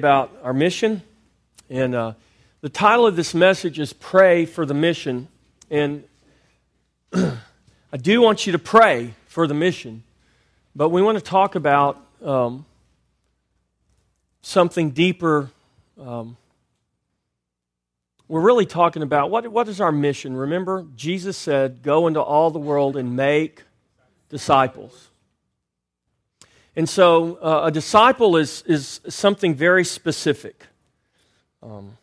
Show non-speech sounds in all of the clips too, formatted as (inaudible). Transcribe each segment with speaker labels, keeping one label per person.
Speaker 1: about our mission. And uh, the title of this message is Pray for the Mission. And (clears throat) I do want you to pray for the mission, but we want to talk about um, something deeper. Um, we're really talking about what, what is our mission? Remember, Jesus said, Go into all the world and make disciples. And so uh, a disciple is, is something very specific. Um,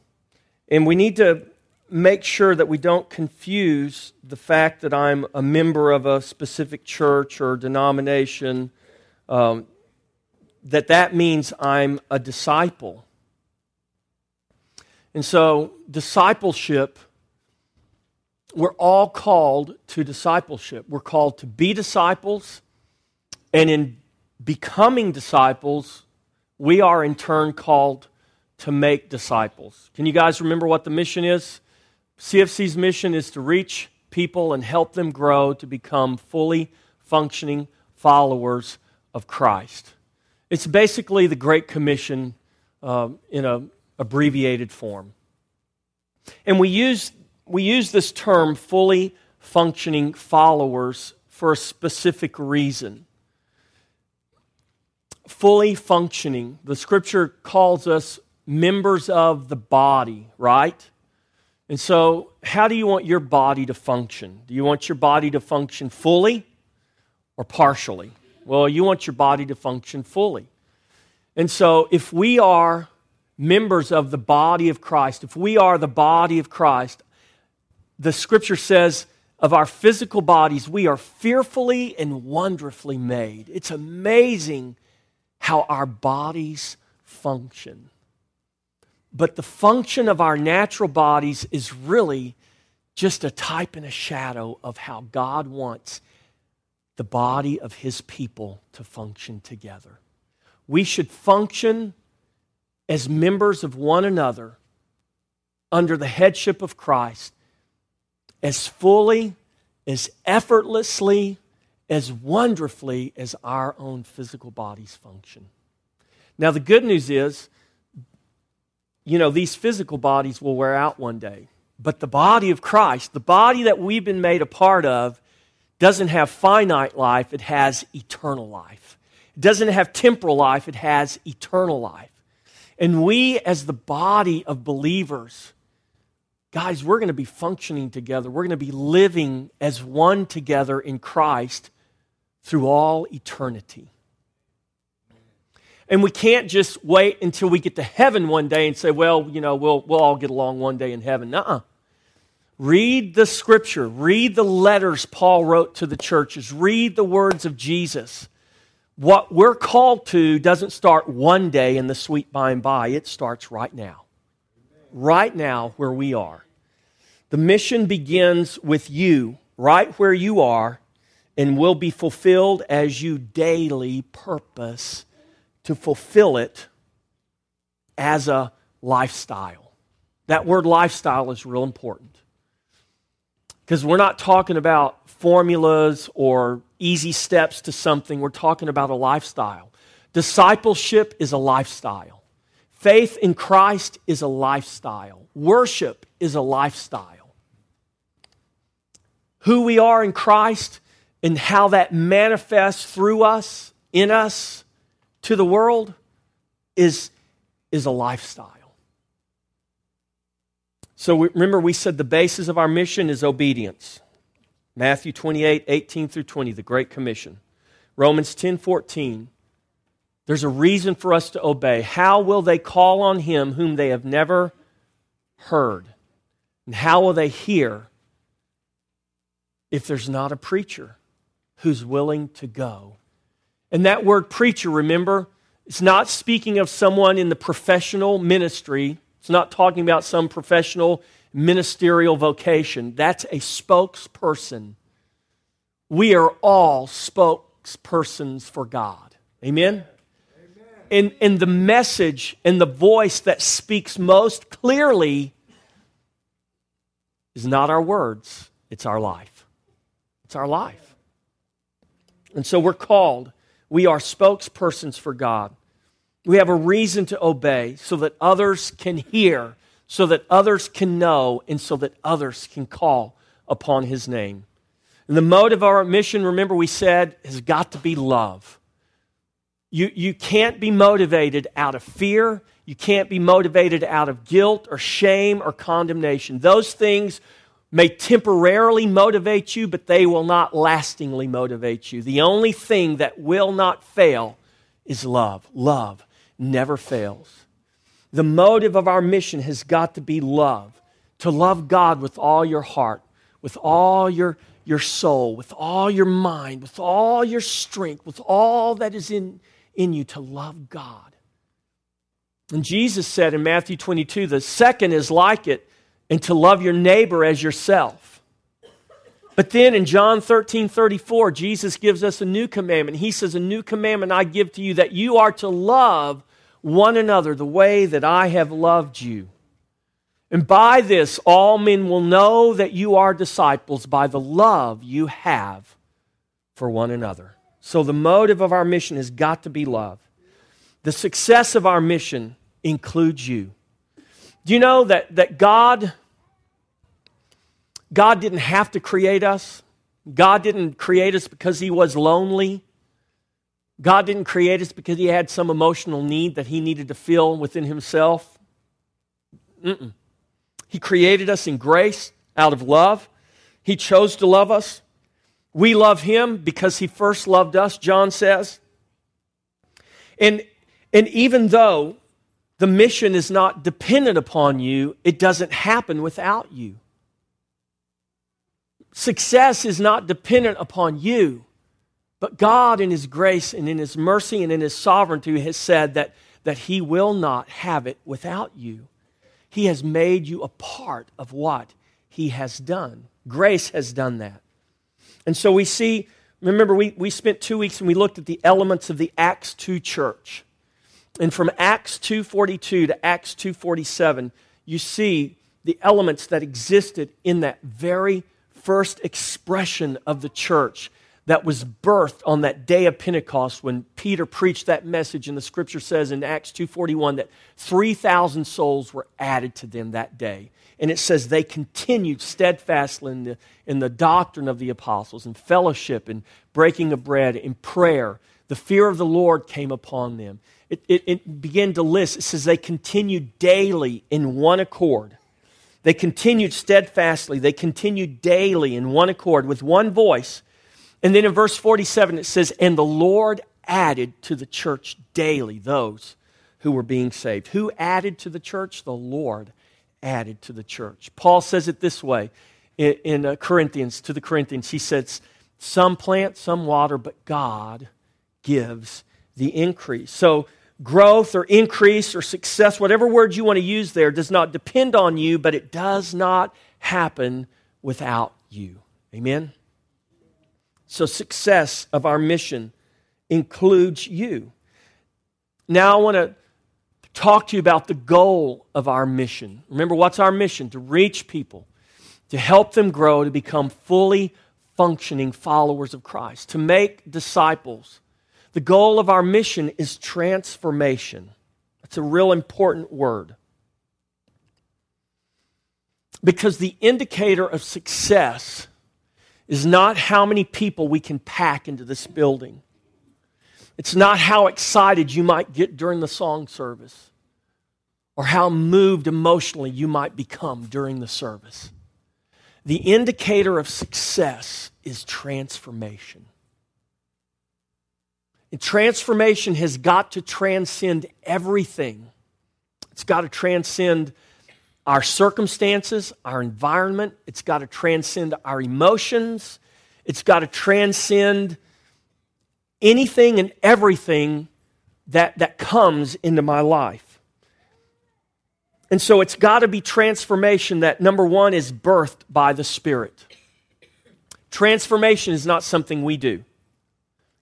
Speaker 1: and we need to make sure that we don't confuse the fact that I'm a member of a specific church or denomination, um, that that means I'm a disciple. And so, discipleship, we're all called to discipleship. We're called to be disciples, and in becoming disciples, we are in turn called to make disciples. Can you guys remember what the mission is? CFC's mission is to reach people and help them grow to become fully functioning followers of Christ. It's basically the Great Commission uh, in an abbreviated form. And we use, we use this term, fully functioning followers, for a specific reason fully functioning. The scripture calls us members of the body, right? And so, how do you want your body to function? Do you want your body to function fully or partially? Well, you want your body to function fully. And so, if we are members of the body of Christ, if we are the body of Christ, the scripture says of our physical bodies, we are fearfully and wonderfully made. It's amazing how our bodies function. But the function of our natural bodies is really just a type and a shadow of how God wants the body of His people to function together. We should function as members of one another under the headship of Christ as fully, as effortlessly, as wonderfully as our own physical bodies function. Now, the good news is, you know, these physical bodies will wear out one day. But the body of Christ, the body that we've been made a part of, doesn't have finite life, it has eternal life. It doesn't have temporal life, it has eternal life. And we, as the body of believers, guys, we're going to be functioning together. We're going to be living as one together in Christ through all eternity. And we can't just wait until we get to heaven one day and say, well, you know, we'll, we'll all get along one day in heaven. Nuh Read the scripture. Read the letters Paul wrote to the churches. Read the words of Jesus. What we're called to doesn't start one day in the sweet by and by, it starts right now. Right now, where we are. The mission begins with you, right where you are, and will be fulfilled as you daily purpose to fulfill it as a lifestyle. That word lifestyle is real important because we're not talking about formulas or easy steps to something, we're talking about a lifestyle. Discipleship is a lifestyle. Faith in Christ is a lifestyle. Worship is a lifestyle. Who we are in Christ and how that manifests through us, in us, to the world is, is a lifestyle. So we, remember, we said the basis of our mission is obedience. Matthew 28, 18 through 20, the Great Commission. Romans 10, 14. There's a reason for us to obey. How will they call on him whom they have never heard? And how will they hear if there's not a preacher? Who's willing to go. And that word preacher, remember, it's not speaking of someone in the professional ministry. It's not talking about some professional ministerial vocation. That's a spokesperson. We are all spokespersons for God. Amen? Amen. And, and the message and the voice that speaks most clearly is not our words, it's our life. It's our life. And so we're called, we are spokespersons for God. We have a reason to obey so that others can hear, so that others can know, and so that others can call upon his name. And the motive of our mission, remember we said, has got to be love. You, you can't be motivated out of fear. You can't be motivated out of guilt or shame or condemnation. Those things may temporarily motivate you, but they will not lastingly motivate you. The only thing that will not fail is love. Love never fails. The motive of our mission has got to be love to love God with all your heart, with all your, your soul, with all your mind, with all your strength, with all that is in, in you, to love God. And Jesus said in Matthew 22, the second is like it, and to love your neighbor as yourself. But then in John 13 34, Jesus gives us a new commandment. He says, A new commandment I give to you that you are to love one another the way that I have loved you. And by this, all men will know that you are disciples by the love you have for one another. So, the motive of our mission has got to be love. The success of our mission includes you. Do you know that, that God, God didn't have to create us? God didn't create us because He was lonely. God didn't create us because he had some emotional need that he needed to fill within himself. Mm-mm. He created us in grace out of love. He chose to love us. We love him because he first loved us, John says. And, and even though the mission is not dependent upon you, it doesn't happen without you. Success is not dependent upon you. But God, in His grace and in His mercy and in His sovereignty, has said that, that He will not have it without you. He has made you a part of what He has done. Grace has done that. And so we see, remember, we, we spent two weeks and we looked at the elements of the Acts 2 church. And from Acts 2.42 to Acts 2.47, you see the elements that existed in that very first expression of the church that was birthed on that day of Pentecost when Peter preached that message and the scripture says in Acts 2:41 that 3000 souls were added to them that day. And it says they continued steadfastly in the, in the doctrine of the apostles and fellowship and breaking of bread and prayer. The fear of the Lord came upon them. It, it, it began to list. It says they continued daily in one accord. They continued steadfastly. They continued daily in one accord with one voice and then in verse 47, it says, And the Lord added to the church daily those who were being saved. Who added to the church? The Lord added to the church. Paul says it this way in, in uh, Corinthians, to the Corinthians. He says, Some plant, some water, but God gives the increase. So, growth or increase or success, whatever word you want to use there, does not depend on you, but it does not happen without you. Amen? So, success of our mission includes you. Now, I want to talk to you about the goal of our mission. Remember, what's our mission? To reach people, to help them grow, to become fully functioning followers of Christ, to make disciples. The goal of our mission is transformation. That's a real important word. Because the indicator of success is not how many people we can pack into this building. It's not how excited you might get during the song service or how moved emotionally you might become during the service. The indicator of success is transformation. And transformation has got to transcend everything. It's got to transcend our circumstances, our environment. It's got to transcend our emotions. It's got to transcend anything and everything that, that comes into my life. And so it's got to be transformation that, number one, is birthed by the Spirit. Transformation is not something we do.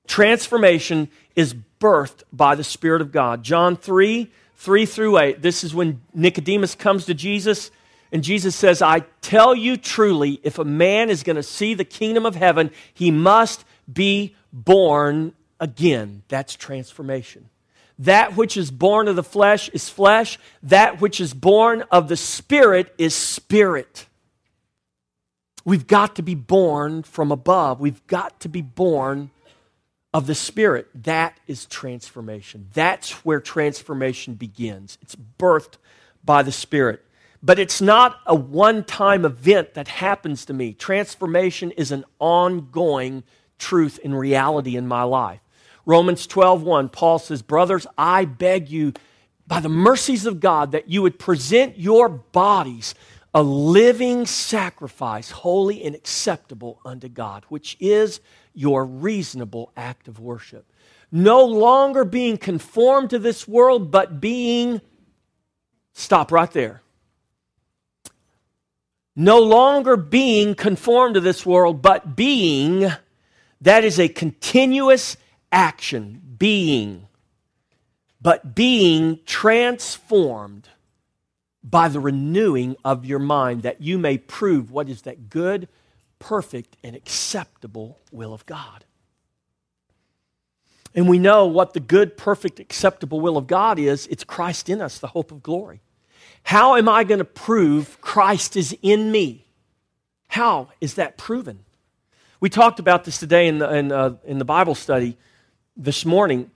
Speaker 1: Transformation is birthed by the Spirit of God. John 3 3 through 8. This is when Nicodemus comes to Jesus, and Jesus says, I tell you truly, if a man is going to see the kingdom of heaven, he must be born again. That's transformation. That which is born of the flesh is flesh, that which is born of the spirit is spirit. We've got to be born from above. We've got to be born of the Spirit. That is transformation. That's where transformation begins. It's birthed by the Spirit. But it's not a one time event that happens to me. Transformation is an ongoing truth and reality in my life. Romans 12:1 Paul says, "Brothers, I beg you by the mercies of God that you would present your bodies a living sacrifice, holy and acceptable unto God, which is your reasonable act of worship. No longer being conformed to this world, but being, stop right there. No longer being conformed to this world, but being, that is a continuous action, being, but being transformed by the renewing of your mind, that you may prove what is that good, perfect, and acceptable will of God. And we know what the good, perfect, acceptable will of God is it's Christ in us, the hope of glory. How am I going to prove Christ is in me? How is that proven? We talked about this today in the, in, uh, in the Bible study this morning.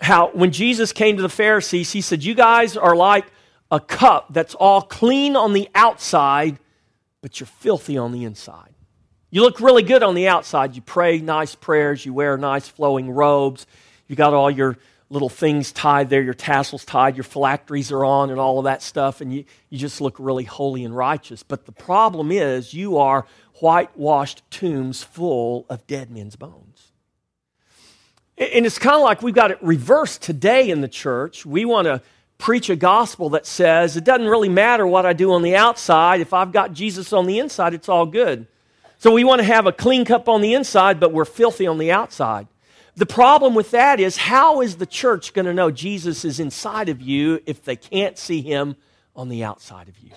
Speaker 1: How when Jesus came to the Pharisees, he said, You guys are like a cup that's all clean on the outside, but you're filthy on the inside. You look really good on the outside. You pray nice prayers, you wear nice flowing robes, you got all your little things tied there, your tassels tied, your phylacteries are on, and all of that stuff, and you, you just look really holy and righteous. But the problem is, you are whitewashed tombs full of dead men's bones. And it's kind of like we've got it reversed today in the church. We want to preach a gospel that says it doesn't really matter what I do on the outside. If I've got Jesus on the inside, it's all good. So we want to have a clean cup on the inside, but we're filthy on the outside. The problem with that is how is the church going to know Jesus is inside of you if they can't see him on the outside of you?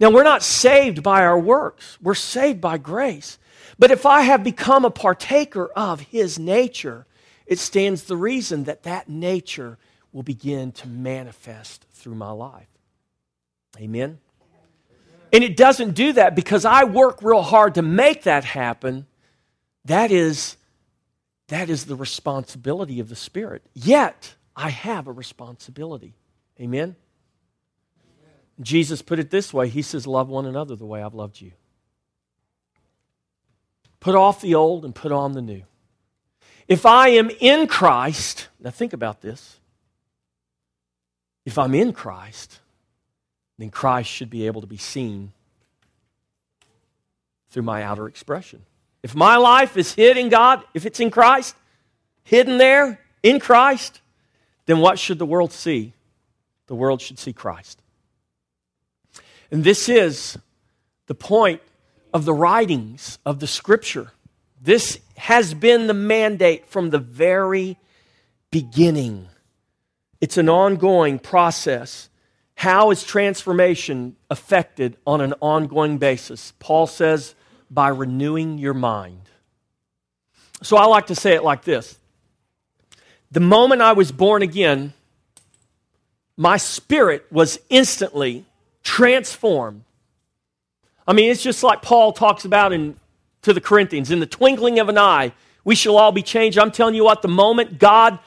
Speaker 1: Now, we're not saved by our works, we're saved by grace. But if I have become a partaker of his nature, it stands the reason that that nature will begin to manifest through my life. Amen? And it doesn't do that because I work real hard to make that happen. That is, that is the responsibility of the Spirit. Yet, I have a responsibility. Amen? Jesus put it this way He says, Love one another the way I've loved you. Put off the old and put on the new. If I am in Christ, now think about this. If I'm in Christ, then Christ should be able to be seen through my outer expression. If my life is hid in God, if it's in Christ, hidden there in Christ, then what should the world see? The world should see Christ. And this is the point of the writings of the Scripture. This has been the mandate from the very beginning. It's an ongoing process. How is transformation affected on an ongoing basis? Paul says, by renewing your mind. So I like to say it like this The moment I was born again, my spirit was instantly transformed. I mean, it's just like Paul talks about in to the Corinthians, in the twinkling of an eye, we shall all be changed. I'm telling you what, the moment God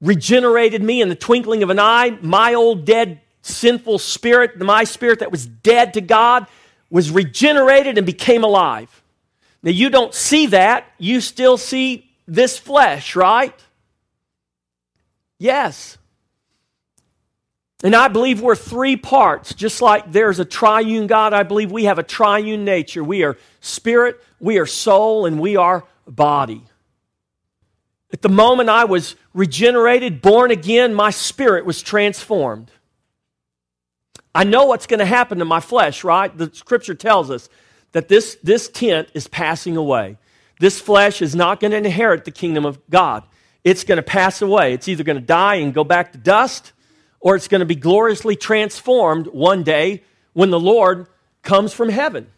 Speaker 1: regenerated me in the twinkling of an eye. My old dead sinful spirit, my spirit that was dead to God, was regenerated and became alive. Now, you don't see that. You still see this flesh, right? Yes. And I believe we're three parts. Just like there's a triune God, I believe we have a triune nature. We are spirit, we are soul, and we are body. At the moment I was regenerated, born again, my spirit was transformed. I know what's going to happen to my flesh, right? The scripture tells us that this, this tent is passing away. This flesh is not going to inherit the kingdom of God. It's going to pass away. It's either going to die and go back to dust, or it's going to be gloriously transformed one day when the Lord comes from heaven.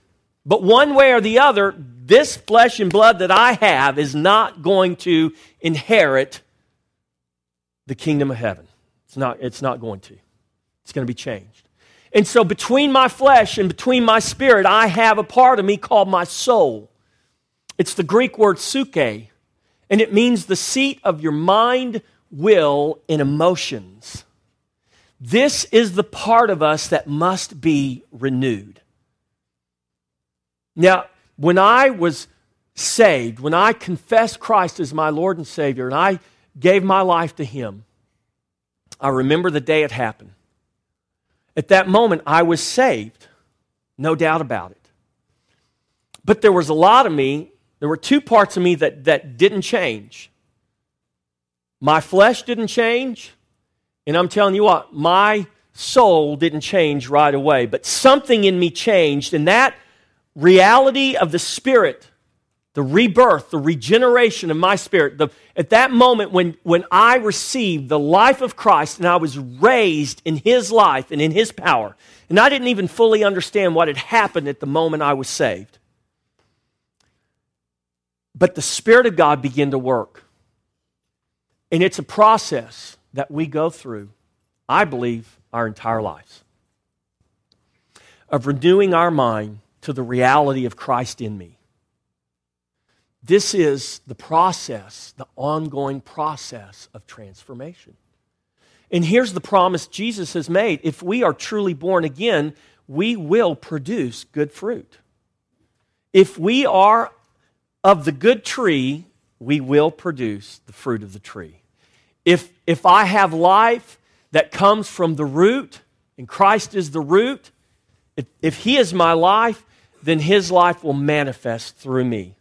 Speaker 1: But one way or the other, this flesh and blood that I have is not going to inherit the kingdom of heaven. It's not, it's not going to. It's going to be changed. And so, between my flesh and between my spirit, I have a part of me called my soul. It's the Greek word psuche, and it means the seat of your mind, will, and emotions. This is the part of us that must be renewed. Now, when I was saved, when I confessed Christ as my Lord and Savior, and I gave my life to Him, I remember the day it happened. At that moment, I was saved, no doubt about it. But there was a lot of me, there were two parts of me that, that didn't change. My flesh didn't change, and I'm telling you what, my soul didn't change right away, but something in me changed, and that reality of the Spirit the rebirth, the regeneration of my spirit, the, at that moment when, when I received the life of Christ and I was raised in His life and in His power, and I didn't even fully understand what had happened at the moment I was saved. But the Spirit of God began to work. And it's a process that we go through, I believe, our entire lives of renewing our mind to the reality of Christ in me. This is the process, the ongoing process of transformation. And here's the promise Jesus has made if we are truly born again, we will produce good fruit. If we are of the good tree, we will produce the fruit of the tree. If, if I have life that comes from the root, and Christ is the root, if, if He is my life, then His life will manifest through me.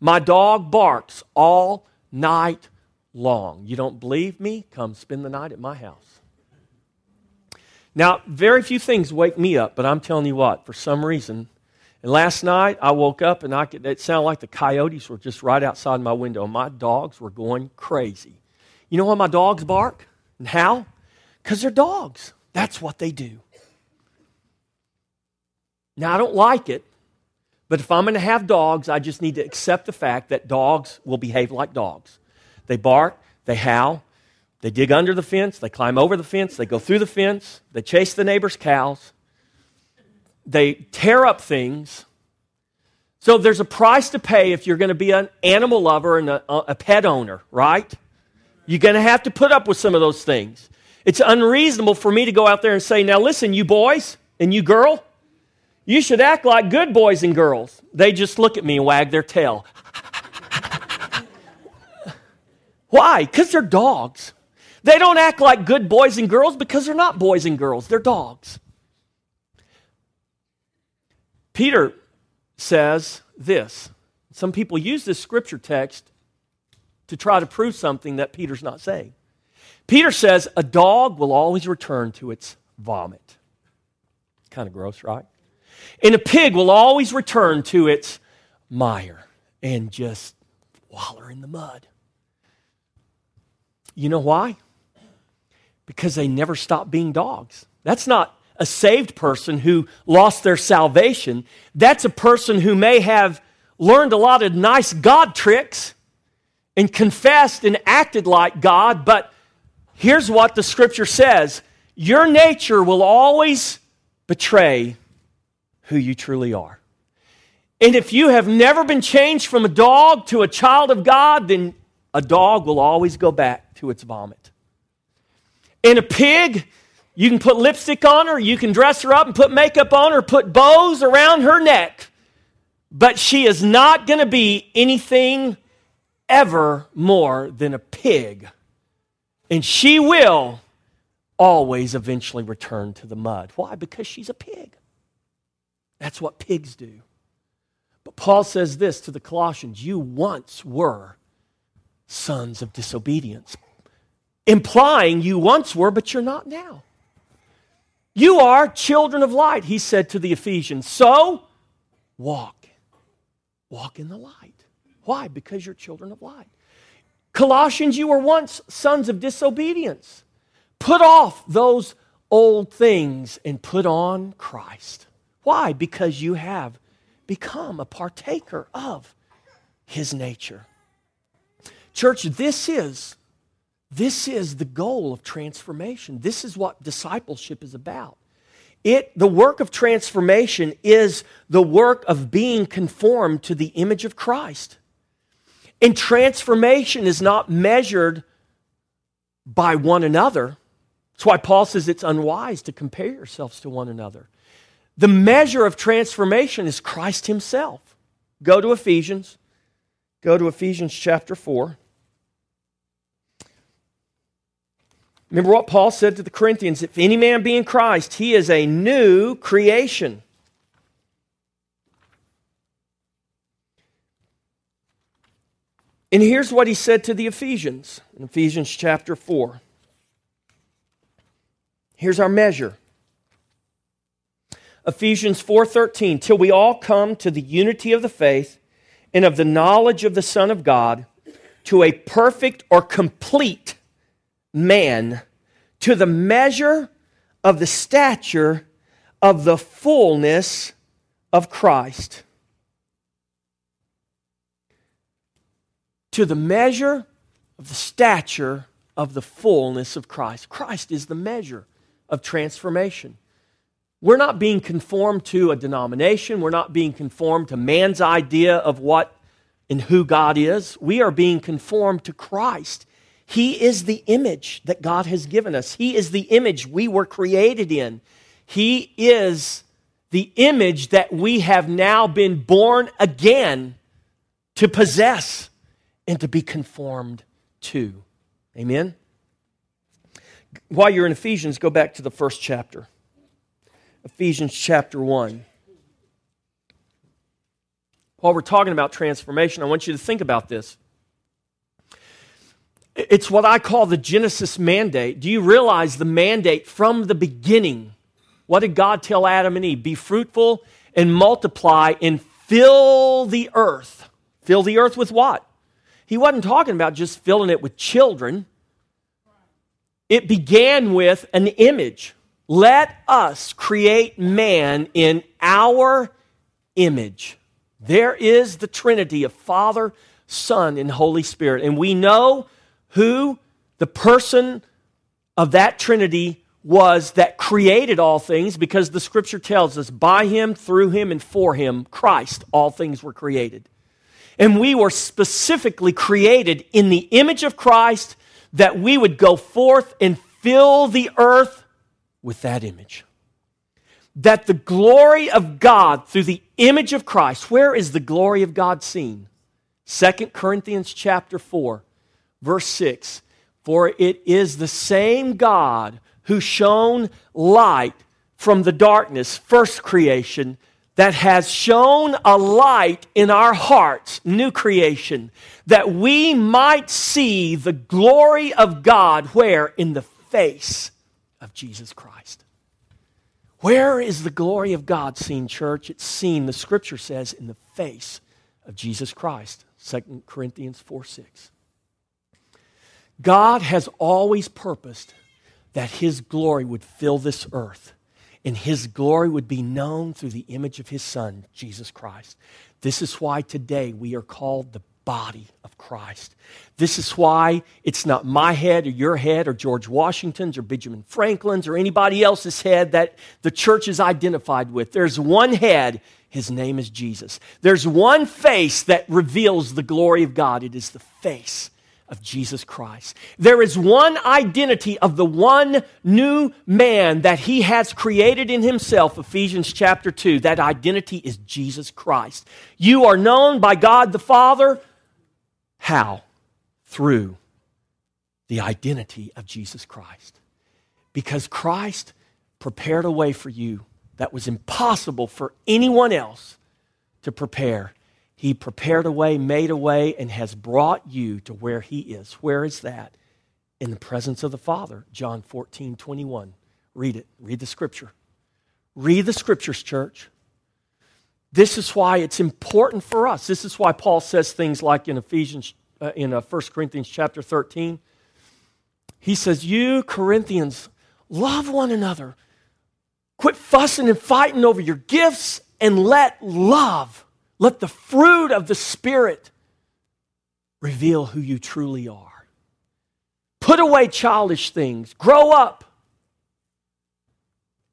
Speaker 1: My dog barks all night long. You don't believe me? Come spend the night at my house. Now, very few things wake me up, but I'm telling you what, for some reason, and last night I woke up and I could, it sounded like the coyotes were just right outside my window. My dogs were going crazy. You know why my dogs bark and how? Because they're dogs. That's what they do. Now, I don't like it, but if I'm going to have dogs, I just need to accept the fact that dogs will behave like dogs. They bark, they howl, they dig under the fence, they climb over the fence, they go through the fence, they chase the neighbor's cows, they tear up things. So there's a price to pay if you're going to be an animal lover and a, a pet owner, right? You're going to have to put up with some of those things. It's unreasonable for me to go out there and say, now listen, you boys and you girl, you should act like good boys and girls. They just look at me and wag their tail. (laughs) Why? Because they're dogs. They don't act like good boys and girls because they're not boys and girls, they're dogs. Peter says this. Some people use this scripture text to try to prove something that Peter's not saying. Peter says, A dog will always return to its vomit. Kind of gross, right? And a pig will always return to its mire and just waller in the mud. You know why? Because they never stop being dogs. That's not a saved person who lost their salvation. That's a person who may have learned a lot of nice God tricks and confessed and acted like God, but here's what the scripture says your nature will always betray who you truly are. And if you have never been changed from a dog to a child of God, then a dog will always go back to its vomit. And a pig, you can put lipstick on her, you can dress her up and put makeup on her, put bows around her neck, but she is not going to be anything ever more than a pig. And she will always eventually return to the mud. Why? Because she's a pig. That's what pigs do. But Paul says this to the Colossians You once were sons of disobedience, implying you once were, but you're not now. You are children of light, he said to the Ephesians. So walk. Walk in the light. Why? Because you're children of light. Colossians, you were once sons of disobedience. Put off those old things and put on Christ. Why? Because you have become a partaker of his nature. Church, this is This is the goal of transformation. This is what discipleship is about. It, the work of transformation is the work of being conformed to the image of Christ. And transformation is not measured by one another. That's why Paul says it's unwise to compare yourselves to one another. The measure of transformation is Christ Himself. Go to Ephesians. Go to Ephesians chapter 4. Remember what Paul said to the Corinthians if any man be in Christ, he is a new creation. And here's what he said to the Ephesians in Ephesians chapter 4. Here's our measure. Ephesians 4:13 till we all come to the unity of the faith and of the knowledge of the Son of God to a perfect or complete man to the measure of the stature of the fullness of Christ. To the measure of the stature of the fullness of Christ. Christ is the measure of transformation. We're not being conformed to a denomination. We're not being conformed to man's idea of what and who God is. We are being conformed to Christ. He is the image that God has given us. He is the image we were created in. He is the image that we have now been born again to possess and to be conformed to. Amen? While you're in Ephesians, go back to the first chapter. Ephesians chapter 1. While we're talking about transformation, I want you to think about this. It's what I call the Genesis mandate. Do you realize the mandate from the beginning? What did God tell Adam and Eve? Be fruitful and multiply and fill the earth. Fill the earth with what? He wasn't talking about just filling it with children. It began with an image. Let us create man in our image. There is the Trinity of Father, Son, and Holy Spirit. And we know who the person of that Trinity was that created all things because the scripture tells us by him, through him, and for him, Christ, all things were created. And we were specifically created in the image of Christ that we would go forth and fill the earth with that image. That the glory of God through the image of Christ, where is the glory of God seen? 2 Corinthians chapter 4 Verse 6 For it is the same God who shone light from the darkness, first creation, that has shone a light in our hearts, new creation, that we might see the glory of God where? In the face of Jesus Christ. Where is the glory of God seen, church? It's seen, the scripture says, in the face of Jesus Christ. 2 Corinthians 4 6. God has always purposed that His glory would fill this earth and His glory would be known through the image of His Son, Jesus Christ. This is why today we are called the body of Christ. This is why it's not my head or your head or George Washington's or Benjamin Franklin's or anybody else's head that the church is identified with. There's one head, his name is Jesus. There's one face that reveals the glory of God, it is the face of Jesus Christ. There is one identity of the one new man that he has created in himself, Ephesians chapter 2. That identity is Jesus Christ. You are known by God the Father. How? Through the identity of Jesus Christ. Because Christ prepared a way for you that was impossible for anyone else to prepare he prepared a way, made a way, and has brought you to where He is. Where is that? In the presence of the Father. John 14, 21. Read it. Read the scripture. Read the scriptures, church. This is why it's important for us. This is why Paul says things like in Ephesians, uh, in uh, 1 Corinthians chapter 13. He says, You Corinthians, love one another. Quit fussing and fighting over your gifts and let love let the fruit of the Spirit reveal who you truly are. Put away childish things. Grow up.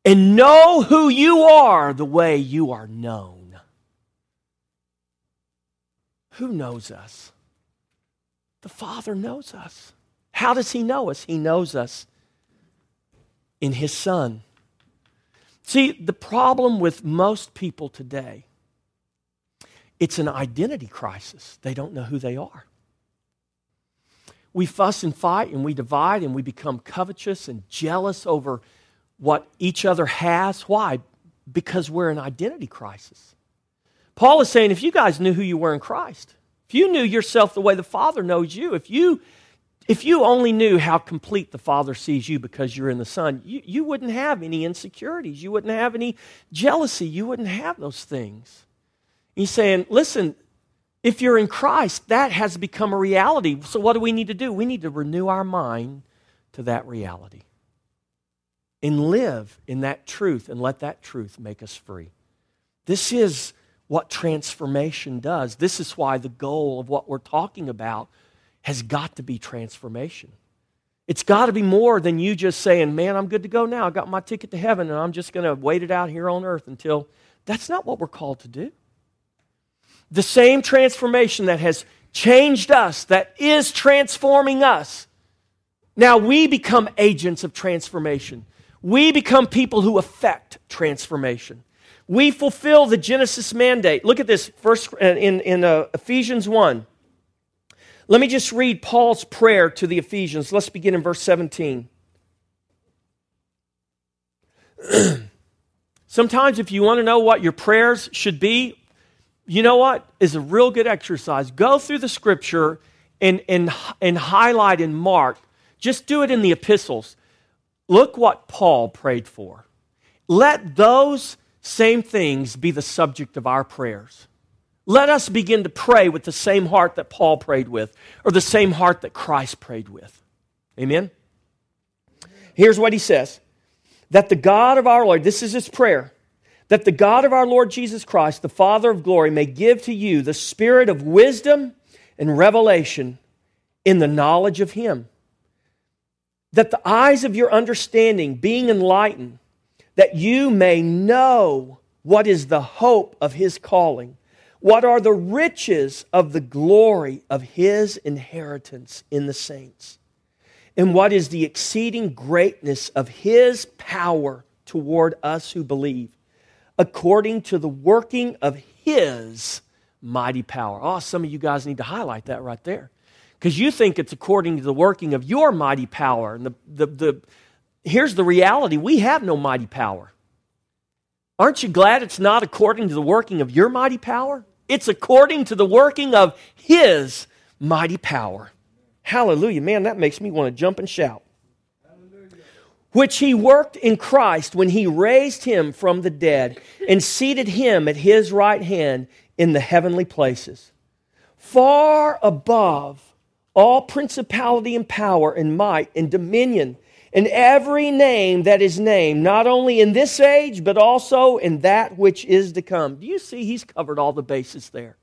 Speaker 1: And know who you are the way you are known. Who knows us? The Father knows us. How does He know us? He knows us in His Son. See, the problem with most people today, it's an identity crisis. They don't know who they are. We fuss and fight and we divide and we become covetous and jealous over what each other has. Why? Because we're in identity crisis. Paul is saying if you guys knew who you were in Christ, if you knew yourself the way the Father knows you, if you if you only knew how complete the Father sees you because you're in the Son, you, you wouldn't have any insecurities. You wouldn't have any jealousy. You wouldn't have those things. He's saying, listen, if you're in Christ, that has become a reality. So, what do we need to do? We need to renew our mind to that reality and live in that truth and let that truth make us free. This is what transformation does. This is why the goal of what we're talking about has got to be transformation. It's got to be more than you just saying, Man, I'm good to go now. I got my ticket to heaven and I'm just going to wait it out here on earth until. That's not what we're called to do. The same transformation that has changed us, that is transforming us. Now we become agents of transformation. We become people who affect transformation. We fulfill the Genesis mandate. Look at this first uh, in, in uh, Ephesians 1. Let me just read Paul's prayer to the Ephesians. Let's begin in verse 17. (clears throat) Sometimes, if you want to know what your prayers should be, you know what is a real good exercise? Go through the scripture and, and, and highlight and mark. Just do it in the epistles. Look what Paul prayed for. Let those same things be the subject of our prayers. Let us begin to pray with the same heart that Paul prayed with, or the same heart that Christ prayed with. Amen? Here's what he says that the God of our Lord, this is his prayer, that the God of our Lord Jesus Christ, the Father of glory, may give to you the spirit of wisdom and revelation in the knowledge of him. That the eyes of your understanding being enlightened, that you may know what is the hope of his calling what are the riches of the glory of his inheritance in the saints? And what is the exceeding greatness of his power toward us who believe, according to the working of his mighty power? Oh, some of you guys need to highlight that right there. Because you think it's according to the working of your mighty power. And the, the, the, here's the reality we have no mighty power. Aren't you glad it's not according to the working of your mighty power? It's according to the working of His mighty power. Hallelujah. Man, that makes me want to jump and shout. Which He worked in Christ when He raised Him from the dead and seated Him at His right hand in the heavenly places, far above all principality and power and might and dominion and every name that is named, not only in this age, but also in that which is to come. Do you see he's covered all the bases there?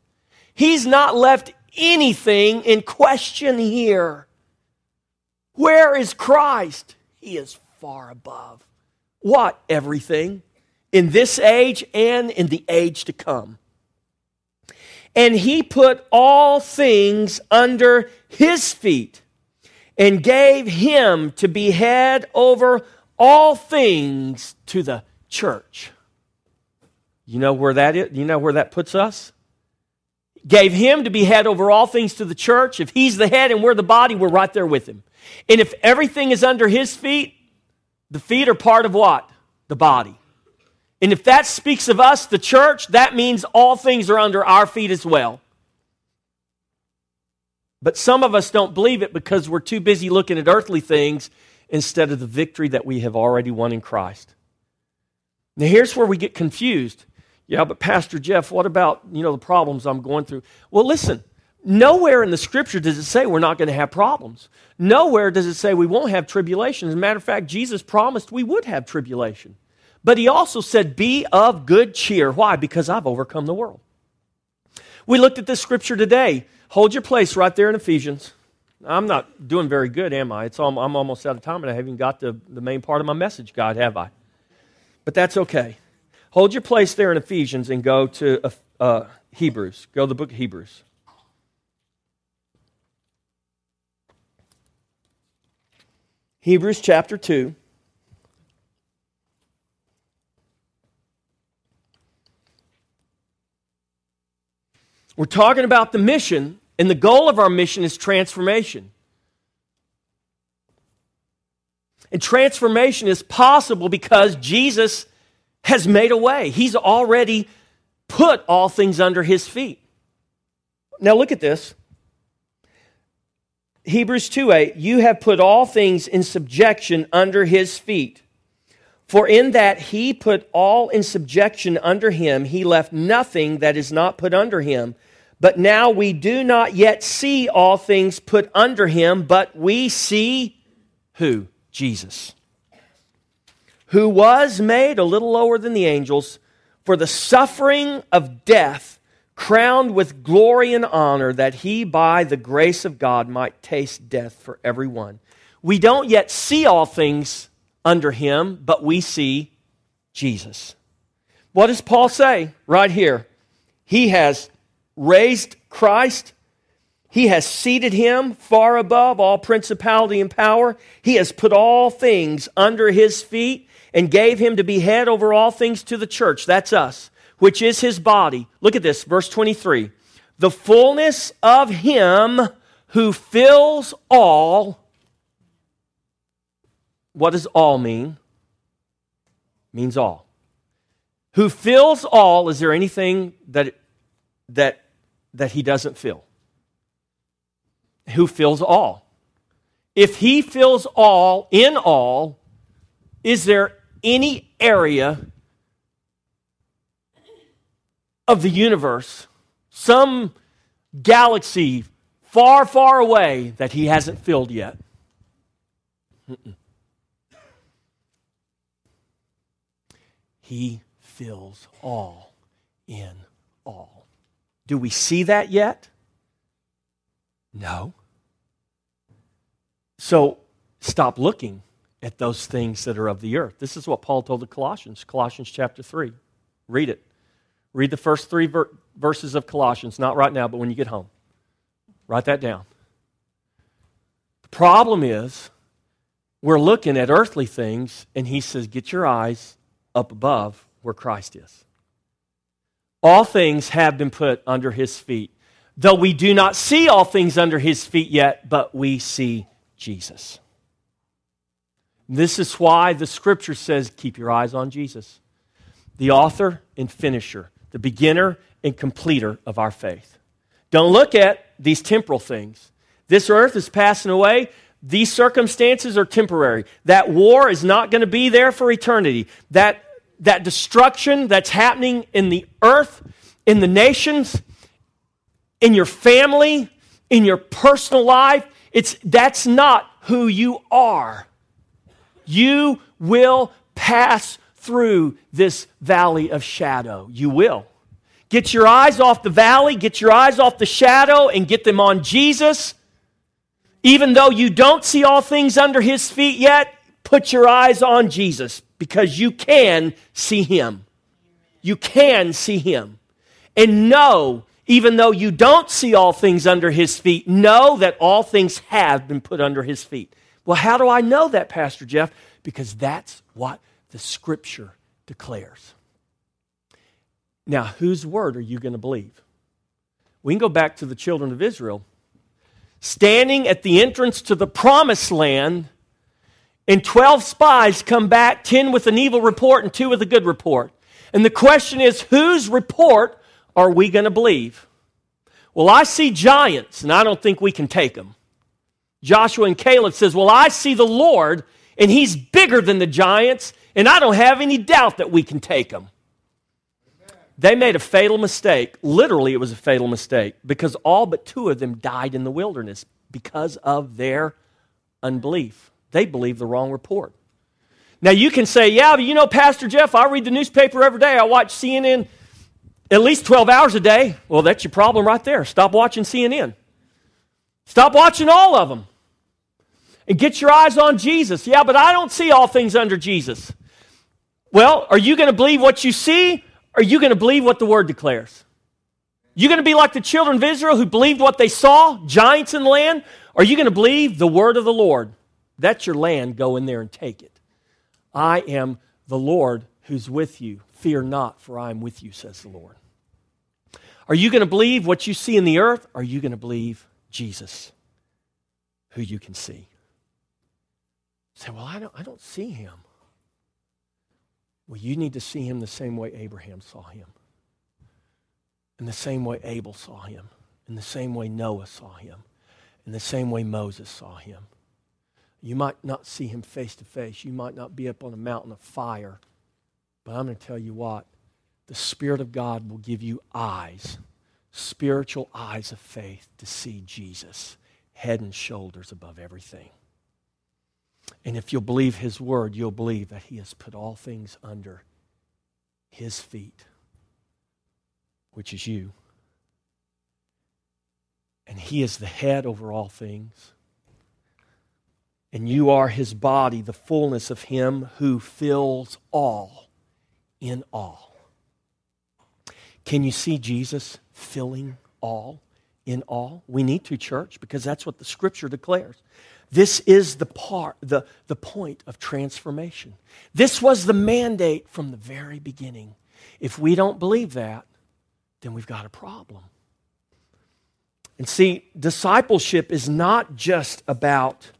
Speaker 1: He's not left anything in question here. Where is Christ? He is far above. What? Everything. In this age and in the age to come. And he put all things under his feet and gave him to be head over all things to the church. You know where that is? You know where that puts us? Gave him to be head over all things to the church. If he's the head and we're the body, we're right there with him. And if everything is under his feet, the feet are part of what? The body. And if that speaks of us, the church, that means all things are under our feet as well. But some of us don't believe it because we're too busy looking at earthly things instead of the victory that we have already won in Christ. Now here's where we get confused. Yeah, but Pastor Jeff, what about, you know, the problems I'm going through? Well, listen, nowhere in the scripture does it say we're not going to have problems. Nowhere does it say we won't have tribulation. As a matter of fact, Jesus promised we would have tribulation. But he also said, Be of good cheer. Why? Because I've overcome the world. We looked at this scripture today. Hold your place right there in Ephesians. I'm not doing very good, am I? It's all, I'm almost out of time, and I haven't got the, the main part of my message, God, have I? But that's okay. Hold your place there in Ephesians and go to uh, uh, Hebrews. Go to the book of Hebrews. Hebrews chapter 2. We're talking about the mission, and the goal of our mission is transformation. And transformation is possible because Jesus has made a way. He's already put all things under his feet. Now look at this. Hebrews 2 8, you have put all things in subjection under his feet. For in that he put all in subjection under him, he left nothing that is not put under him. But now we do not yet see all things put under him, but we see who? Jesus. Who was made a little lower than the angels for the suffering of death, crowned with glory and honor, that he by the grace of God might taste death for everyone. We don't yet see all things under him, but we see Jesus. What does Paul say right here? He has raised Christ. He has seated him far above all principality and power. He has put all things under his feet and gave him to be head over all things to the church. That's us, which is his body. Look at this, verse 23. The fullness of him who fills all. What does all mean? Means all. Who fills all, is there anything that, that that he doesn't fill. Who fills all? If he fills all in all, is there any area of the universe, some galaxy far, far away that he hasn't filled yet? Mm-mm. He fills all in all. Do we see that yet? No. So stop looking at those things that are of the earth. This is what Paul told the Colossians, Colossians chapter 3. Read it. Read the first three ver- verses of Colossians, not right now, but when you get home. Write that down. The problem is, we're looking at earthly things, and he says, Get your eyes up above where Christ is. All things have been put under his feet. Though we do not see all things under his feet yet, but we see Jesus. This is why the scripture says, keep your eyes on Jesus, the author and finisher, the beginner and completer of our faith. Don't look at these temporal things. This earth is passing away. These circumstances are temporary. That war is not going to be there for eternity. That that destruction that's happening in the earth, in the nations, in your family, in your personal life, it's, that's not who you are. You will pass through this valley of shadow. You will. Get your eyes off the valley, get your eyes off the shadow, and get them on Jesus. Even though you don't see all things under his feet yet, put your eyes on Jesus because you can see him. You can see him. And know, even though you don't see all things under his feet, know that all things have been put under his feet. Well, how do I know that, Pastor Jeff? Because that's what the scripture declares. Now, whose word are you going to believe? We can go back to the children of Israel. Standing at the entrance to the promised land, and 12 spies come back, 10 with an evil report and 2 with a good report. And the question is, whose report are we going to believe? Well, I see giants, and I don't think we can take them. Joshua and Caleb says, Well, I see the Lord, and he's bigger than the giants, and I don't have any doubt that we can take them. They made a fatal mistake. Literally, it was a fatal mistake because all but two of them died in the wilderness because of their unbelief. They believe the wrong report. Now, you can say, yeah, but you know, Pastor Jeff, I read the newspaper every day. I watch CNN at least 12 hours a day. Well, that's your problem right there. Stop watching CNN. Stop watching all of them and get your eyes on Jesus. Yeah, but I don't see all things under Jesus. Well, are you going to believe what you see? Or are you going to believe what the Word declares? You going to be like the children of Israel who believed what they saw, giants in the land? Or are you going to believe the Word of the Lord? That's your land. Go in there and take it. I am the Lord who's with you. Fear not, for I am with you, says the Lord. Are you going to believe what you see in the earth? Are you going to believe Jesus, who you can see? You say, well, I don't, I don't see him. Well, you need to see him the same way Abraham saw him, in the same way Abel saw him, in the same way Noah saw him, in the same way Moses saw him. You might not see him face to face. You might not be up on a mountain of fire. But I'm going to tell you what the Spirit of God will give you eyes, spiritual eyes of faith to see Jesus head and shoulders above everything. And if you'll believe his word, you'll believe that he has put all things under his feet, which is you. And he is the head over all things. And you are his body, the fullness of him who fills all in all. Can you see Jesus filling all in all? We need to, church, because that's what the scripture declares. This is the part, the, the point of transformation. This was the mandate from the very beginning. If we don't believe that, then we've got a problem. And see, discipleship is not just about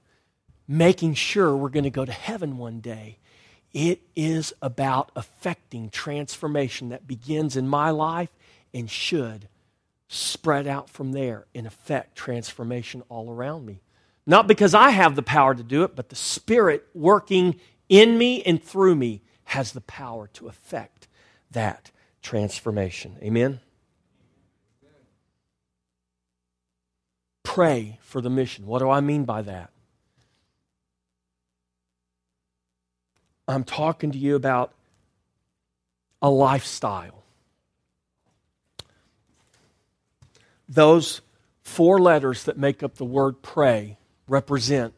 Speaker 1: making sure we're going to go to heaven one day. It is about affecting transformation that begins in my life and should spread out from there and affect transformation all around me. Not because I have the power to do it, but the Spirit working in me and through me has the power to affect that transformation. Amen? Pray for the mission. What do I mean by that? I'm talking to you about a lifestyle. Those four letters that make up the word pray represent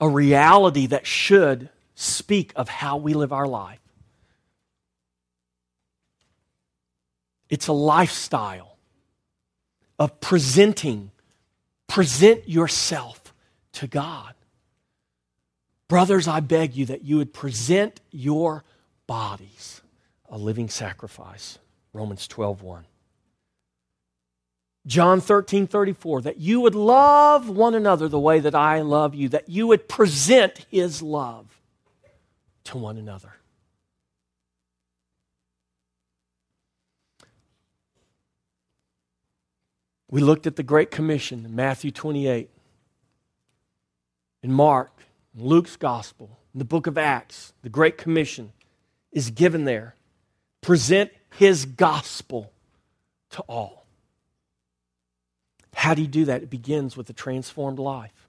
Speaker 1: a reality that should speak of how we live our life. It's a lifestyle of presenting, present yourself to God. Brothers, I beg you that you would present your bodies a living sacrifice. Romans 12 1. John 13, 34, that you would love one another the way that I love you, that you would present his love to one another. We looked at the Great Commission in Matthew 28, in Mark, Luke's Gospel, the book of Acts. The Great Commission is given there. Present his gospel to all. How do you do that? It begins with a transformed life.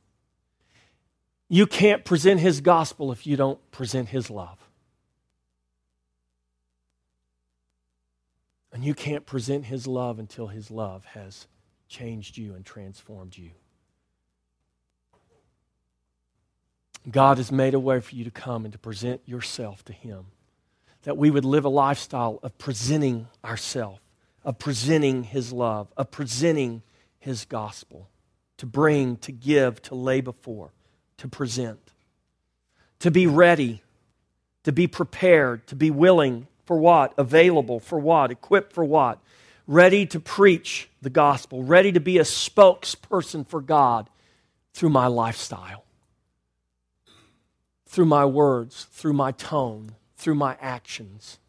Speaker 1: You can't present his gospel if you don't present his love. And you can't present his love until his love has changed you and transformed you. God has made a way for you to come and to present yourself to him. That we would live a lifestyle of presenting ourselves, of presenting his love, of presenting his gospel to bring, to give, to lay before, to present, to be ready, to be prepared, to be willing for what? Available for what? Equipped for what? Ready to preach the gospel, ready to be a spokesperson for God through my lifestyle, through my words, through my tone, through my actions.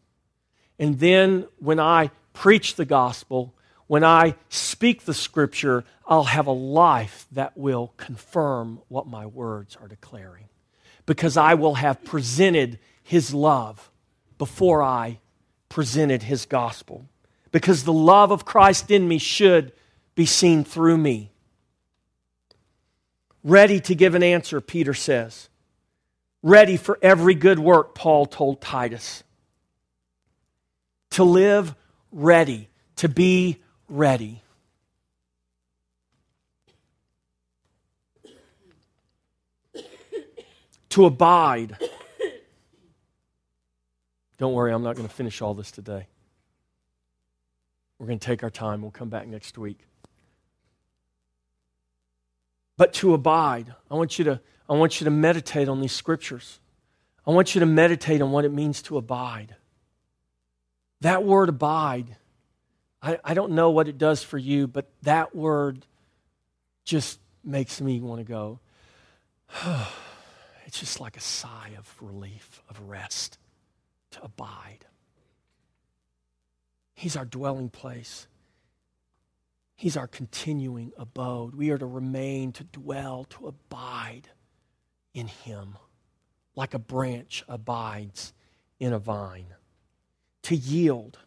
Speaker 1: And then when I preach the gospel, when I speak the scripture, I'll have a life that will confirm what my words are declaring. Because I will have presented his love before I presented his gospel. Because the love of Christ in me should be seen through me. Ready to give an answer, Peter says ready for every good work, Paul told Titus. To live ready, to be ready. to abide. Don't worry, I'm not going to finish all this today. We're going to take our time. We'll come back next week. But to abide, I want you to I want you to meditate on these scriptures. I want you to meditate on what it means to abide. That word abide, I, I don't know what it does for you, but that word just makes me want to go, (sighs) it's just like a sigh of relief, of rest, to abide. He's our dwelling place. He's our continuing abode. We are to remain, to dwell, to abide in Him, like a branch abides in a vine. To yield,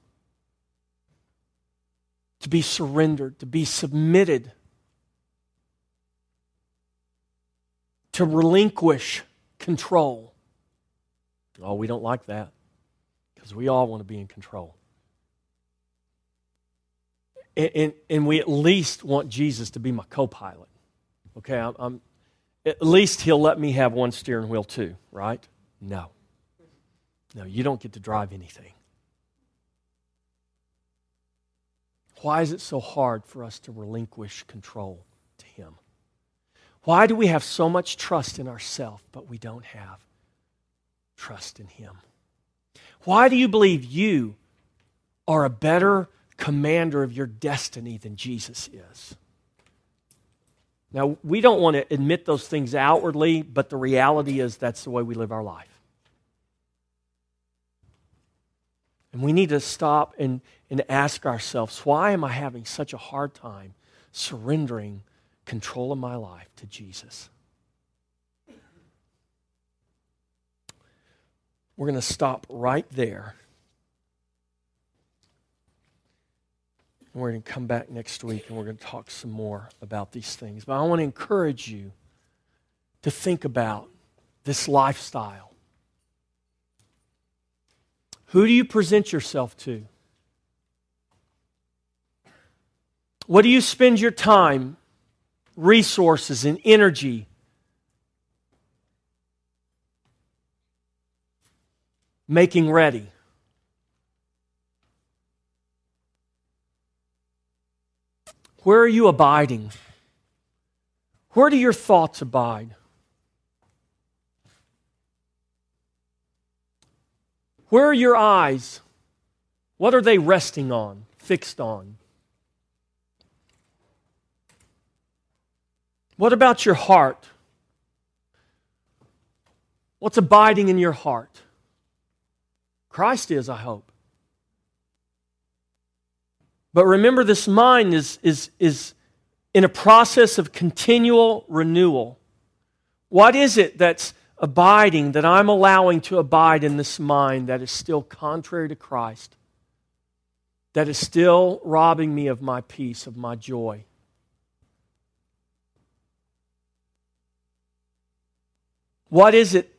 Speaker 1: to be surrendered, to be submitted, to relinquish control. Oh, we don't like that because we all want to be in control and, and, and we at least want Jesus to be my co pilot. Okay, I'm, I'm, at least he'll let me have one steering wheel too, right? No. No, you don't get to drive anything. Why is it so hard for us to relinquish control to Him? Why do we have so much trust in ourselves, but we don't have trust in Him? Why do you believe you are a better commander of your destiny than Jesus is. Now, we don't want to admit those things outwardly, but the reality is that's the way we live our life. And we need to stop and, and ask ourselves why am I having such a hard time surrendering control of my life to Jesus? We're going to stop right there. And we're going to come back next week and we're going to talk some more about these things. But I want to encourage you to think about this lifestyle. Who do you present yourself to? What do you spend your time, resources, and energy making ready? Where are you abiding? Where do your thoughts abide? Where are your eyes? What are they resting on, fixed on? What about your heart? What's abiding in your heart? Christ is, I hope. But remember, this mind is, is, is in a process of continual renewal. What is it that's abiding, that I'm allowing to abide in this mind that is still contrary to Christ, that is still robbing me of my peace, of my joy? What is it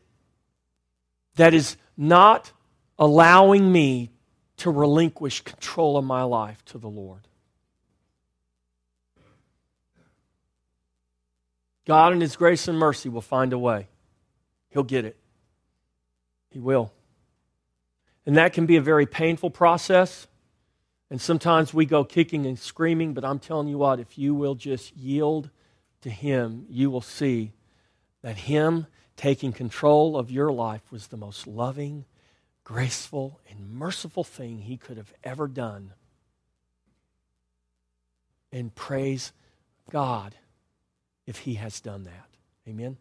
Speaker 1: that is not allowing me to relinquish control of my life to the Lord. God, in His grace and mercy, will find a way. He'll get it. He will. And that can be a very painful process. And sometimes we go kicking and screaming, but I'm telling you what, if you will just yield to Him, you will see that Him taking control of your life was the most loving graceful and merciful thing he could have ever done. And praise God if he has done that. Amen.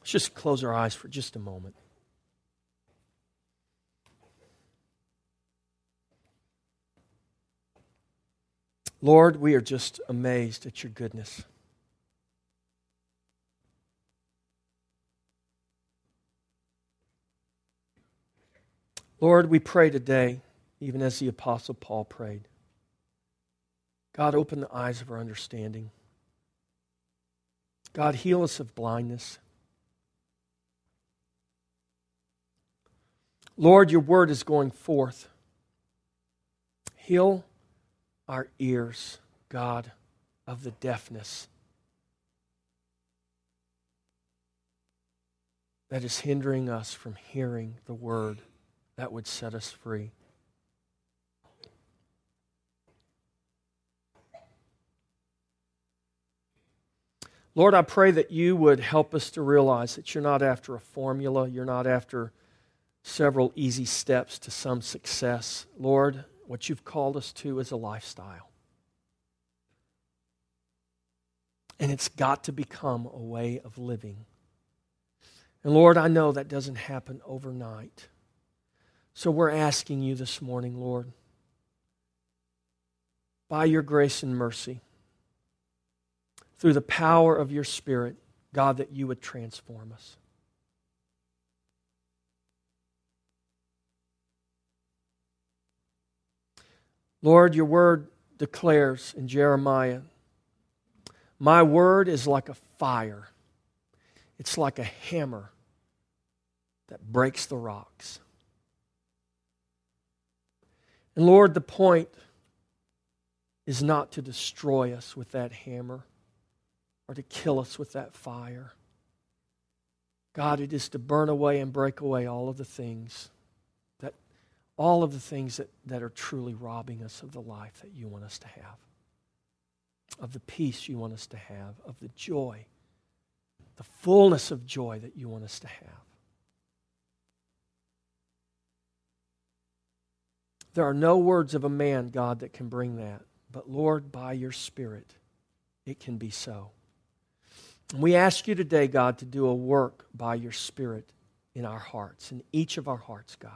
Speaker 1: Let's just close our eyes for just a moment. Lord, we are just amazed at your goodness. Lord, we pray today, even as the Apostle Paul prayed. God, open the eyes of our understanding. God, heal us of blindness. Lord, your word is going forth. Heal our ears, God, of the deafness that is hindering us from hearing the word that would set us free. Lord, I pray that you would help us to realize that you're not after a formula, you're not after several easy steps to some success. Lord, what you've called us to is a lifestyle. And it's got to become a way of living. And Lord, I know that doesn't happen overnight. So we're asking you this morning, Lord, by your grace and mercy, through the power of your Spirit, God, that you would transform us. Lord, your word declares in Jeremiah, My word is like a fire, it's like a hammer that breaks the rocks. And Lord, the point is not to destroy us with that hammer or to kill us with that fire. God, it is to burn away and break away all of the things all of the things that, that are truly robbing us of the life that you want us to have, of the peace you want us to have, of the joy, the fullness of joy that you want us to have. There are no words of a man, God, that can bring that. But Lord, by your Spirit, it can be so. And we ask you today, God, to do a work by your Spirit in our hearts, in each of our hearts, God.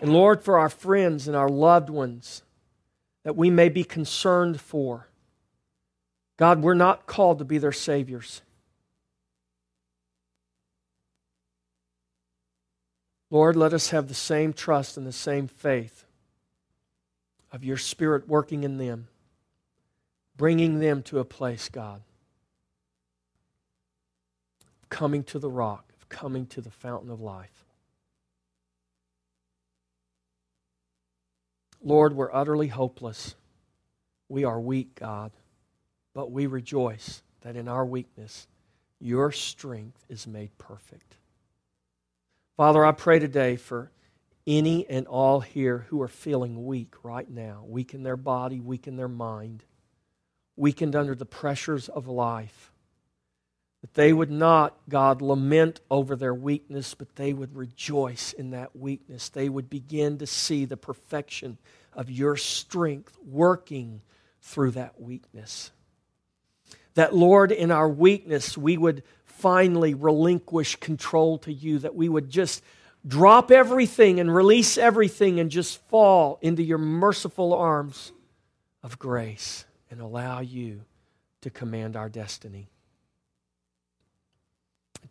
Speaker 1: And Lord, for our friends and our loved ones that we may be concerned for, God, we're not called to be their saviors. Lord, let us have the same trust and the same faith of your Spirit working in them, bringing them to a place, God, coming to the rock, coming to the fountain of life. Lord, we're utterly hopeless. We are weak, God, but we rejoice that in our weakness, your strength is made perfect. Father, I pray today for any and all here who are feeling weak right now, weak in their body, weak in their mind, weakened under the pressures of life. That they would not, God, lament over their weakness, but they would rejoice in that weakness. They would begin to see the perfection of your strength working through that weakness. That, Lord, in our weakness, we would finally relinquish control to you, that we would just drop everything and release everything and just fall into your merciful arms of grace and allow you to command our destiny.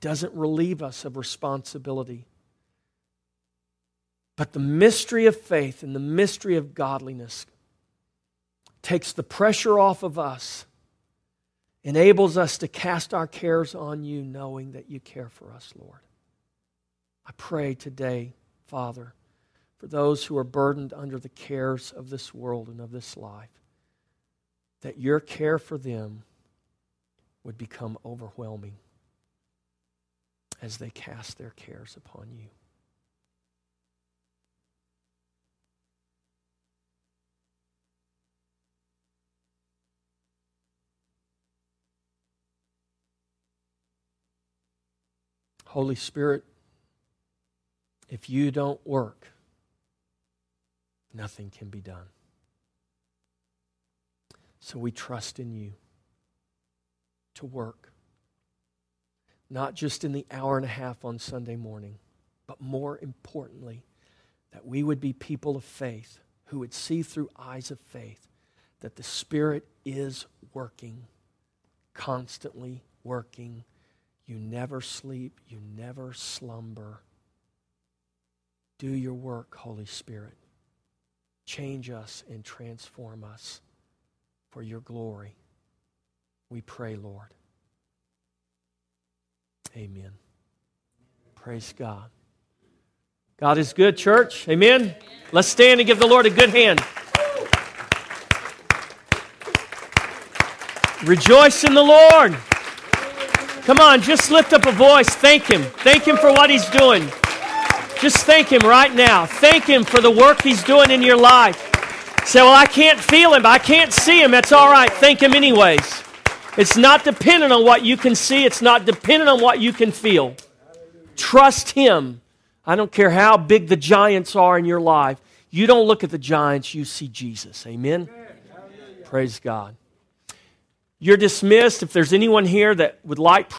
Speaker 1: Doesn't relieve us of responsibility. But the mystery of faith and the mystery of godliness takes the pressure off of us enables us to cast our cares on you, knowing that you care for us, Lord. I pray today, Father, for those who are burdened under the cares of this world and of this life, that your care for them would become overwhelming as they cast their cares upon you. Holy Spirit, if you don't work, nothing can be done. So we trust in you to work, not just in the hour and a half on Sunday morning, but more importantly, that we would be people of faith who would see through eyes of faith that the Spirit is working, constantly working you never sleep, you never slumber. Do your work, Holy Spirit. Change us and transform us for your glory. We pray, Lord. Amen. Praise God. God is good, church. Amen. Let's stand and give the Lord a good hand. Rejoice in the Lord. Come on, just lift up a voice. Thank Him. Thank Him for what He's doing. Just thank Him right now. Thank Him for the work He's doing in your life. Say, well, I can't feel Him. I can't see Him. That's all right. Thank Him anyways. It's not dependent on what you can see, it's not dependent on what you can feel. Trust Him. I don't care how big the giants are in your life. You don't look at the giants, you see Jesus. Amen? Praise God. You're dismissed. If there's anyone here that would like